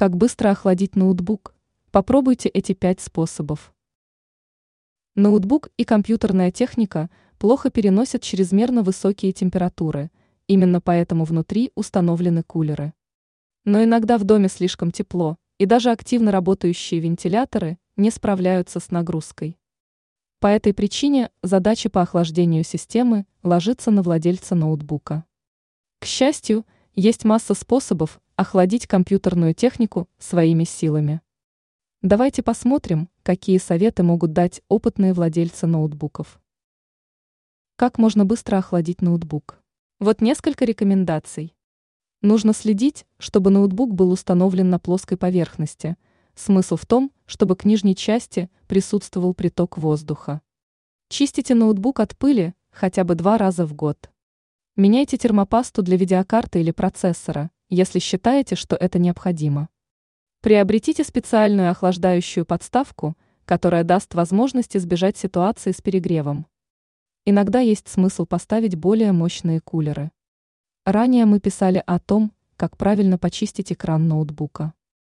Как быстро охладить ноутбук? Попробуйте эти пять способов. Ноутбук и компьютерная техника плохо переносят чрезмерно высокие температуры, именно поэтому внутри установлены кулеры. Но иногда в доме слишком тепло, и даже активно работающие вентиляторы не справляются с нагрузкой. По этой причине задача по охлаждению системы ложится на владельца ноутбука. К счастью, есть масса способов охладить компьютерную технику своими силами. Давайте посмотрим, какие советы могут дать опытные владельцы ноутбуков. Как можно быстро охладить ноутбук? Вот несколько рекомендаций. Нужно следить, чтобы ноутбук был установлен на плоской поверхности. Смысл в том, чтобы к нижней части присутствовал приток воздуха. Чистите ноутбук от пыли хотя бы два раза в год. Меняйте термопасту для видеокарты или процессора, если считаете, что это необходимо. Приобретите специальную охлаждающую подставку, которая даст возможность избежать ситуации с перегревом. Иногда есть смысл поставить более мощные кулеры. Ранее мы писали о том, как правильно почистить экран ноутбука.